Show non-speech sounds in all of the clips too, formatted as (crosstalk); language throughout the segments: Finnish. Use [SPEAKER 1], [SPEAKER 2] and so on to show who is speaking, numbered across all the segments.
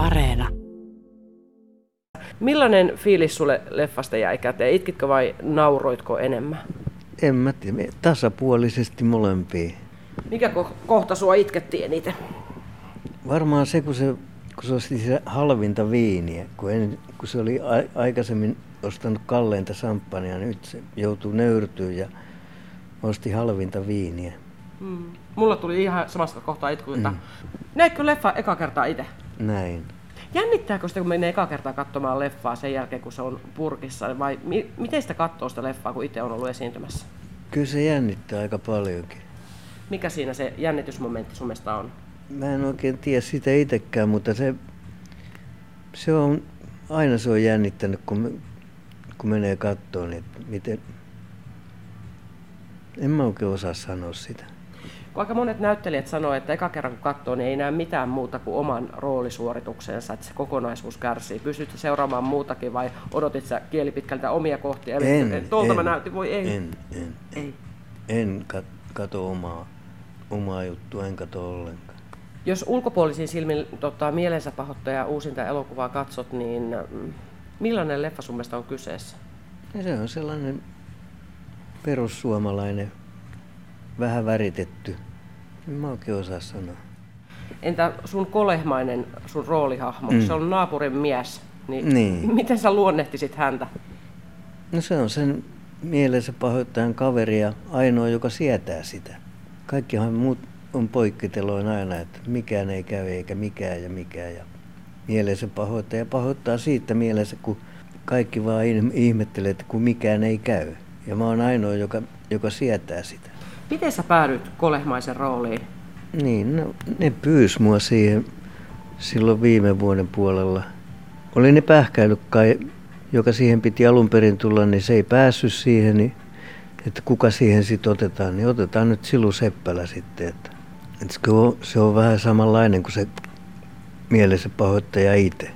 [SPEAKER 1] Areena.
[SPEAKER 2] Millainen fiilis sulle leffasta jäi käteen? Itkitkö vai nauroitko enemmän?
[SPEAKER 3] En mä tiedä, tasapuolisesti molempia.
[SPEAKER 2] Mikä ko- kohta sua itkettiin eniten?
[SPEAKER 3] Varmaan se, kun se, kun se osti se halvinta viiniä, kun, en, kun se oli a- aikaisemmin ostanut kalleinta samppania, nyt se joutuu nöyrtyyn ja osti halvinta viiniä.
[SPEAKER 2] Mm. Mulla tuli ihan samasta kohtaa itku, että mm. näetkö leffa eka kertaa itse?
[SPEAKER 3] Näin.
[SPEAKER 2] Jännittääkö sitä, kun menee eka kertaa katsomaan leffaa sen jälkeen, kun se on purkissa? Vai mi- miten sitä katsoo sitä leffaa, kun itse on ollut esiintymässä?
[SPEAKER 3] Kyllä se jännittää aika paljonkin.
[SPEAKER 2] Mikä siinä se jännitysmomentti sun mielestä on?
[SPEAKER 3] Mä en oikein tiedä sitä itsekään, mutta se, se on, aina se on jännittänyt, kun, kun menee kattoon, niin että miten, en mä oikein osaa sanoa sitä.
[SPEAKER 2] Kun aika monet näyttelijät sanoo, että eka kerran kun katsoo, niin ei näe mitään muuta kuin oman roolisuorituksensa, että se kokonaisuus kärsii. Pystytkö seuraamaan muutakin vai odotit sä kielipitkältä omia kohtia? Eli
[SPEAKER 3] En,
[SPEAKER 2] että tuolta mä
[SPEAKER 3] en,
[SPEAKER 2] näytin, voi ei.
[SPEAKER 3] En, en,
[SPEAKER 2] ei.
[SPEAKER 3] en kat, kato omaa, omaa juttua, en kato ollenkaan.
[SPEAKER 2] Jos ulkopuolisin silmin tota, mielensä pahoittaja uusinta elokuvaa katsot, niin mm, millainen leffa sun mielestä on kyseessä?
[SPEAKER 3] Ja se on sellainen perussuomalainen, vähän väritetty. En mä oikein osaa sanoa.
[SPEAKER 2] Entä sun kolehmainen, sun roolihahmo, mm. se on naapurin mies, niin,
[SPEAKER 3] Niin. (laughs)
[SPEAKER 2] miten sä luonnehtisit häntä?
[SPEAKER 3] No se on sen mielensä pahoittajan kaveri ja ainoa, joka sietää sitä. Kaikkihan muut on poikkiteloin aina, että mikään ei käy eikä mikään ja mikään. Ja mielensä pahoittaja pahoittaa siitä mielensä, kun kaikki vaan ihm- ihmettelee, että kun mikään ei käy. Ja mä oon ainoa, joka, joka sietää sitä.
[SPEAKER 2] Miten sä päädyit kolehmaisen rooliin?
[SPEAKER 3] Niin, no, ne pyys mua siihen silloin viime vuoden puolella. Oli ne pähkäillyt kai, joka siihen piti alun perin tulla, niin se ei päässyt siihen, niin, että kuka siihen sitten otetaan, niin otetaan nyt Silu Seppälä sitten. Että, että se, on, se on vähän samanlainen kuin se mielensä pahoittaja itse.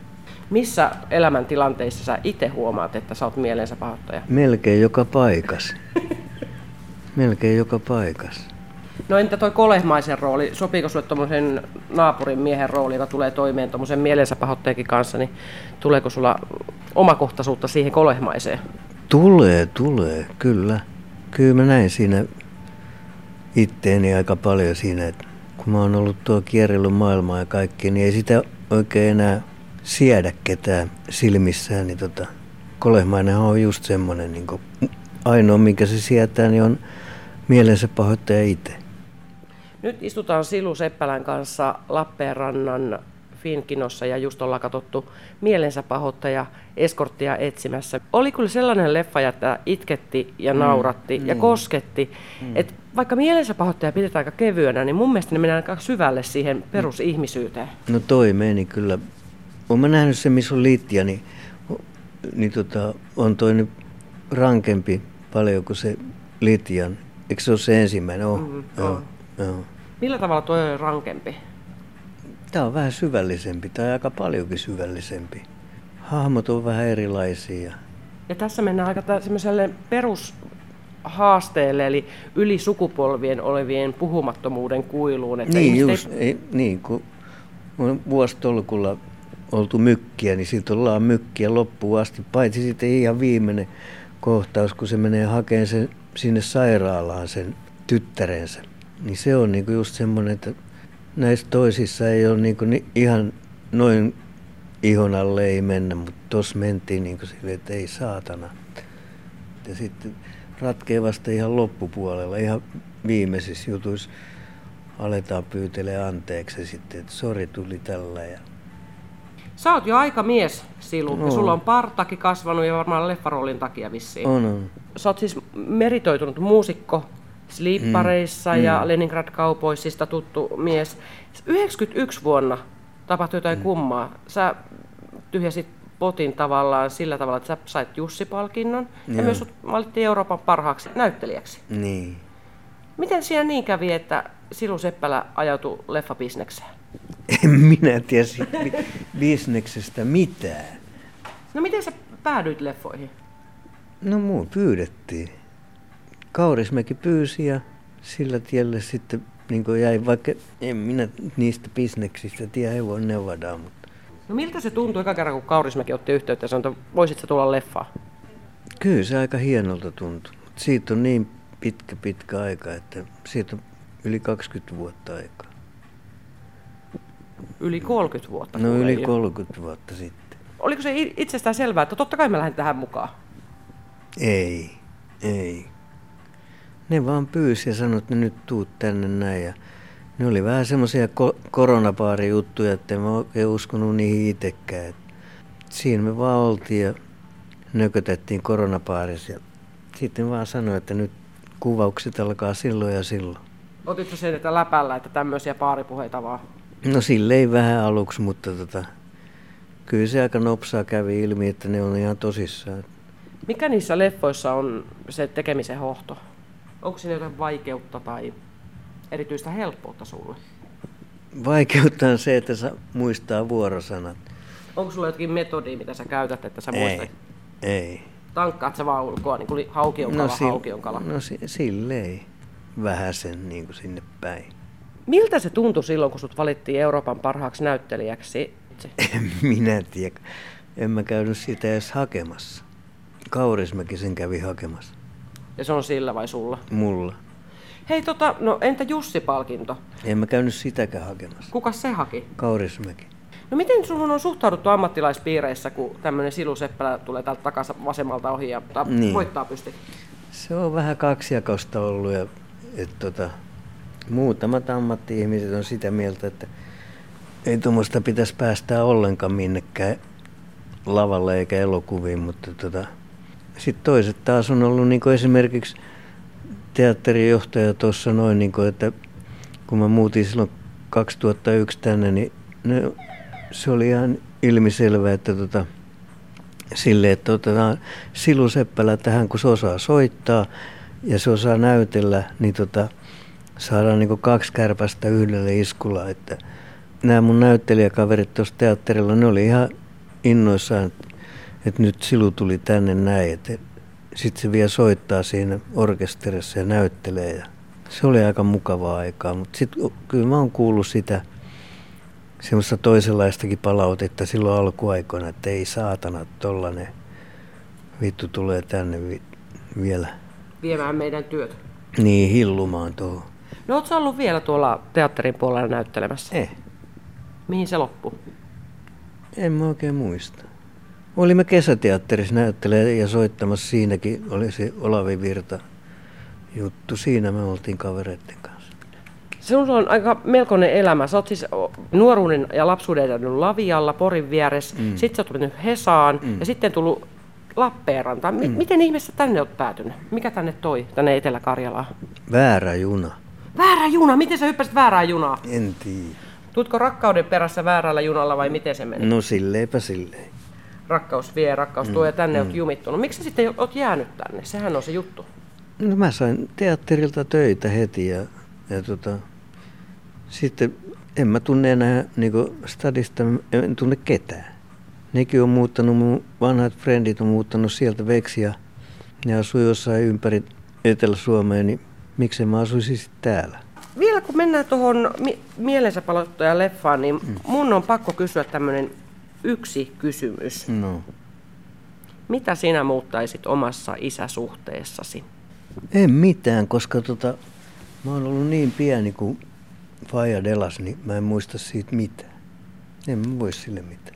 [SPEAKER 2] Missä elämäntilanteissa sä itse huomaat, että sä oot mielensä pahoittaja?
[SPEAKER 3] Melkein joka paikas. (laughs) Melkein joka paikas.
[SPEAKER 2] No entä toi kolehmaisen rooli, sopiiko sulle tuommoisen naapurin miehen rooli, joka tulee toimeen tuommoisen mielensä pahoittajakin kanssa, niin tuleeko sulla omakohtaisuutta siihen kolehmaiseen?
[SPEAKER 3] Tulee, tulee, kyllä. Kyllä mä näin siinä itteeni aika paljon siinä, että kun mä oon ollut tuo kierrellyt maailmaa ja kaikki, niin ei sitä oikein enää siedä ketään silmissään. Niin tota, kolehmainenhan on just semmoinen, niin ainoa minkä se sietää, niin on mielensä pahoittaja itse.
[SPEAKER 2] Nyt istutaan Silu Seppälän kanssa Lappeenrannan Finkinossa ja just ollaan katsottu mielensä pahoittaja eskorttia etsimässä. Oli kyllä sellainen leffa, että itketti ja nauratti mm, ja
[SPEAKER 3] niin.
[SPEAKER 2] kosketti. Mm. Et vaikka mielensä pahoittaja pidetään aika kevyönä, niin mun mielestä ne mennään aika syvälle siihen perusihmisyyteen.
[SPEAKER 3] No toi meni kyllä. Olen mä nähnyt sen, missä on liittiä, niin, niin tota, on toi nyt rankempi paljon kuin se Litian. Eikö se ole se ensimmäinen? Oh,
[SPEAKER 2] Mm,
[SPEAKER 3] joo,
[SPEAKER 2] on.
[SPEAKER 3] joo.
[SPEAKER 2] Millä tavalla tuo on rankempi?
[SPEAKER 3] Tämä on vähän syvällisempi tai aika paljonkin syvällisempi. Hahmot on vähän erilaisia.
[SPEAKER 2] Ja tässä mennään aika semmoiselle perushaasteelle, eli yli sukupolvien olevien puhumattomuuden kuiluun. Että
[SPEAKER 3] Niin, just, ei, niin kun on vuositolkulla oltu mykkiä, niin siitä ollaan mykkiä loppuun asti. Paitsi sitten ihan viimeinen kohtaus, kun se menee hakemaan sen, sinne sairaalaan sen tyttärensä. Niin se on niinku just semmoinen, että näissä toisissa ei ole niinku ni, ihan noin ihon alle ei mennä, mutta tuossa mentiin niinku silleen, että ei saatana. Ja sitten ratkee vasta ihan loppupuolella, ihan viimeisissä jutuissa aletaan pyytelee anteeksi ja sitten, että sori tuli tällä. Ja...
[SPEAKER 2] Sä oot jo aika mies, Silu, ja
[SPEAKER 3] No.
[SPEAKER 2] sulla on partakin kasvanut ja varmaan leffaroolin takia vissiin.
[SPEAKER 3] On, on.
[SPEAKER 2] Sä oot siis meritoitunut muusikko, Sleepareissa mm. ja Leningrad kaupoisista tuttu mies. 91 vuonna tapahtui jotain mm. kummaa. Sä tyhjäsit potin tavallaan sillä tavalla, että sä sait Jussi-palkinnon ja
[SPEAKER 3] Joo.
[SPEAKER 2] myös sut valittiin Euroopan parhaaksi näyttelijäksi.
[SPEAKER 3] Niin.
[SPEAKER 2] Miten siinä niin kävi, että Silu Seppälä ajautui leffabisnekseen?
[SPEAKER 3] En minä tiedä bi- bisneksestä mitään.
[SPEAKER 2] No miten sä päädyit leffoihin?
[SPEAKER 3] No muu pyydettiin. Kaurismäki pyysi ja sillä tiellä sitten niin jäi, vaikka en minä niistä bisneksistä tiedä hevon Nevadaa, mutta
[SPEAKER 2] No miltä se tuntui eka kerran, kun Kaurismäki otti yhteyttä ja sanoi, että voisit sä tulla leffaan?
[SPEAKER 3] Kyllä se aika hienolta tuntui. Siitä on niin pitkä, pitkä aika, että siitä on yli 20 vuotta aikaa.
[SPEAKER 2] Yli 30 vuotta.
[SPEAKER 3] No yli
[SPEAKER 2] jo.
[SPEAKER 3] 30 vuotta sitten.
[SPEAKER 2] Oliko se itsestään selvää, että totta kai mä lähden tähän mukaan?
[SPEAKER 3] Ei, ei. Ne vaan pyysi ja sanoi, että nyt tuut tänne näin. Ja ne oli vähän semmoisia ko- koronapaarijuttuja, että en mä oikein uskonut niihin itsekään. Siinä me vaan oltiin ja nökötettiin koronapaarissa. Ja sitten vaan sanoi, että nyt kuvaukset alkaa silloin ja silloin.
[SPEAKER 2] Otitko sen, että läpällä, että tämmöisiä paaripuheita vaan?
[SPEAKER 3] No silleen vähän aluksi, mutta tota, kyllä se aika nopsaa kävi ilmi, että ne on ihan tosissaan.
[SPEAKER 2] Mikä niissä leffoissa on se tekemisen hohto? Onko siinä jotain vaikeutta tai erityistä helppoutta sulle?
[SPEAKER 3] Vaikeutta on se, että saa muistaa vuorosanat.
[SPEAKER 2] Onko sulla jotakin metodia, mitä sä käytät, että sä
[SPEAKER 3] Ei,
[SPEAKER 2] muistat?
[SPEAKER 3] ei.
[SPEAKER 2] Tankkaat sä vaan ulkoa, niin kuin hauki on kala,
[SPEAKER 3] sil-
[SPEAKER 2] hauki on kala.
[SPEAKER 3] no si- silleen vähäsen niin kuin sinne päin.
[SPEAKER 2] Miltä se tuntui silloin, kun sut valittiin Euroopan parhaaksi näyttelijäksi? (laughs)
[SPEAKER 3] En minä tiedä. En mä käynyt sitä edes hakemassa. Kaurismäki sen kävi hakemassa.
[SPEAKER 2] Ja se on sillä vai sulla?
[SPEAKER 3] Mulla.
[SPEAKER 2] Hei tota, no entä Jussi-palkinto?
[SPEAKER 3] En mä käynyt sitäkään hakemassa.
[SPEAKER 2] Kuka se haki?
[SPEAKER 3] Kaurismäki.
[SPEAKER 2] No miten sun on suhtauduttu ammattilaispiireissä, kun tämmöinen siluseppälä tulee täältä takaisin vasemmalta ohi ja ta-
[SPEAKER 3] Niin.
[SPEAKER 2] voittaa pysti?
[SPEAKER 3] Se on vähän kaksijakosta ollut ja et, tota, muutamat ammatti-ihmiset on sitä mieltä, että ei tuommoista pitäisi päästää ollenkaan minnekään lavalle eikä elokuviin, mutta tota, sitten toiset taas on ollut niin esimerkiksi teatterijohtaja tuossa noin, niin kuin, että kun mä muutin silloin 2001 tänne, niin ne, se oli ihan ilmiselvä, että tota, sille, että otetaan Silu Seppälä tähän, kun se osaa soittaa ja se osaa näytellä, niin tota, saadaan niin kaksi kärpästä yhdelle iskulla. Että nämä mun näyttelijäkaverit tuossa teatterilla, ne oli ihan innoissaan, että, että nyt Silu tuli tänne näin. Että sitten se vielä soittaa siinä orkesterissa ja näyttelee. Ja se oli aika mukavaa aikaa, mutta sitten kyllä mä oon kuullut sitä, semmoista toisenlaistakin palautetta silloin alkuaikoina, että ei saatana tollanen vittu tulee tänne vi- vielä
[SPEAKER 2] Viemään meidän työt.
[SPEAKER 3] niin hillumaan tuohon.
[SPEAKER 2] No oot sä ollut vielä tuolla teatterin puolella näyttelemässä?
[SPEAKER 3] Eh,
[SPEAKER 2] Mihin se loppui?
[SPEAKER 3] en mä oikein muista. Olimme kesäteatterissa näyttelee ja soittamassa siinäkin, oli se Olavi Virta juttu. Siinä me oltiin kavereiden kanssa.
[SPEAKER 2] Sinulla on aika melkoinen elämä. Sä oot siis nuoruuden ja lapsuuden elänyt Lavialla, Porin vieressä. Mm. Sitten sä oot mennyt Hesaan mm. ja sitten tullut Lappeenrantaan. M- mm. Miten ihmeessä tänne oot päätynyt? Mikä tänne toi, tänne Etelä-Karjalaan?
[SPEAKER 3] Väärä juna.
[SPEAKER 2] Väärä juna! Miten sä hyppäsit väärää junaa?
[SPEAKER 3] En tiedä.
[SPEAKER 2] Tuutko rakkauden perässä väärällä junalla vai miten se meni?
[SPEAKER 3] No silleenpä silleen.
[SPEAKER 2] Rakkaus vie, rakkaus tuo ja tänne mm. oot jumittunut. Miksi sä sitten oot jäänyt tänne? Sehän on se juttu.
[SPEAKER 3] No mä sain teatterilta töitä heti ja, ja tota, sitten en mä tunne enää niinku stadista, en tunne ketään. Nekin on muuttanut, mun vanhat frendit on muuttanut sieltä veksi ja ne asuu jossain ympäri Etelä-Suomea, niin miksei mä asuisin sitten täällä.
[SPEAKER 2] Vielä kun mennään tuohon mi- mielensä leffaan, niin mm. mun on pakko kysyä tämmöinen yksi kysymys.
[SPEAKER 3] No.
[SPEAKER 2] Mitä sinä muuttaisit omassa isäsuhteessasi?
[SPEAKER 3] En mitään, koska tota, mä oon ollut niin pieni kuin Faija Delas, niin mä en muista siitä mitään. En mä voi sille mitään.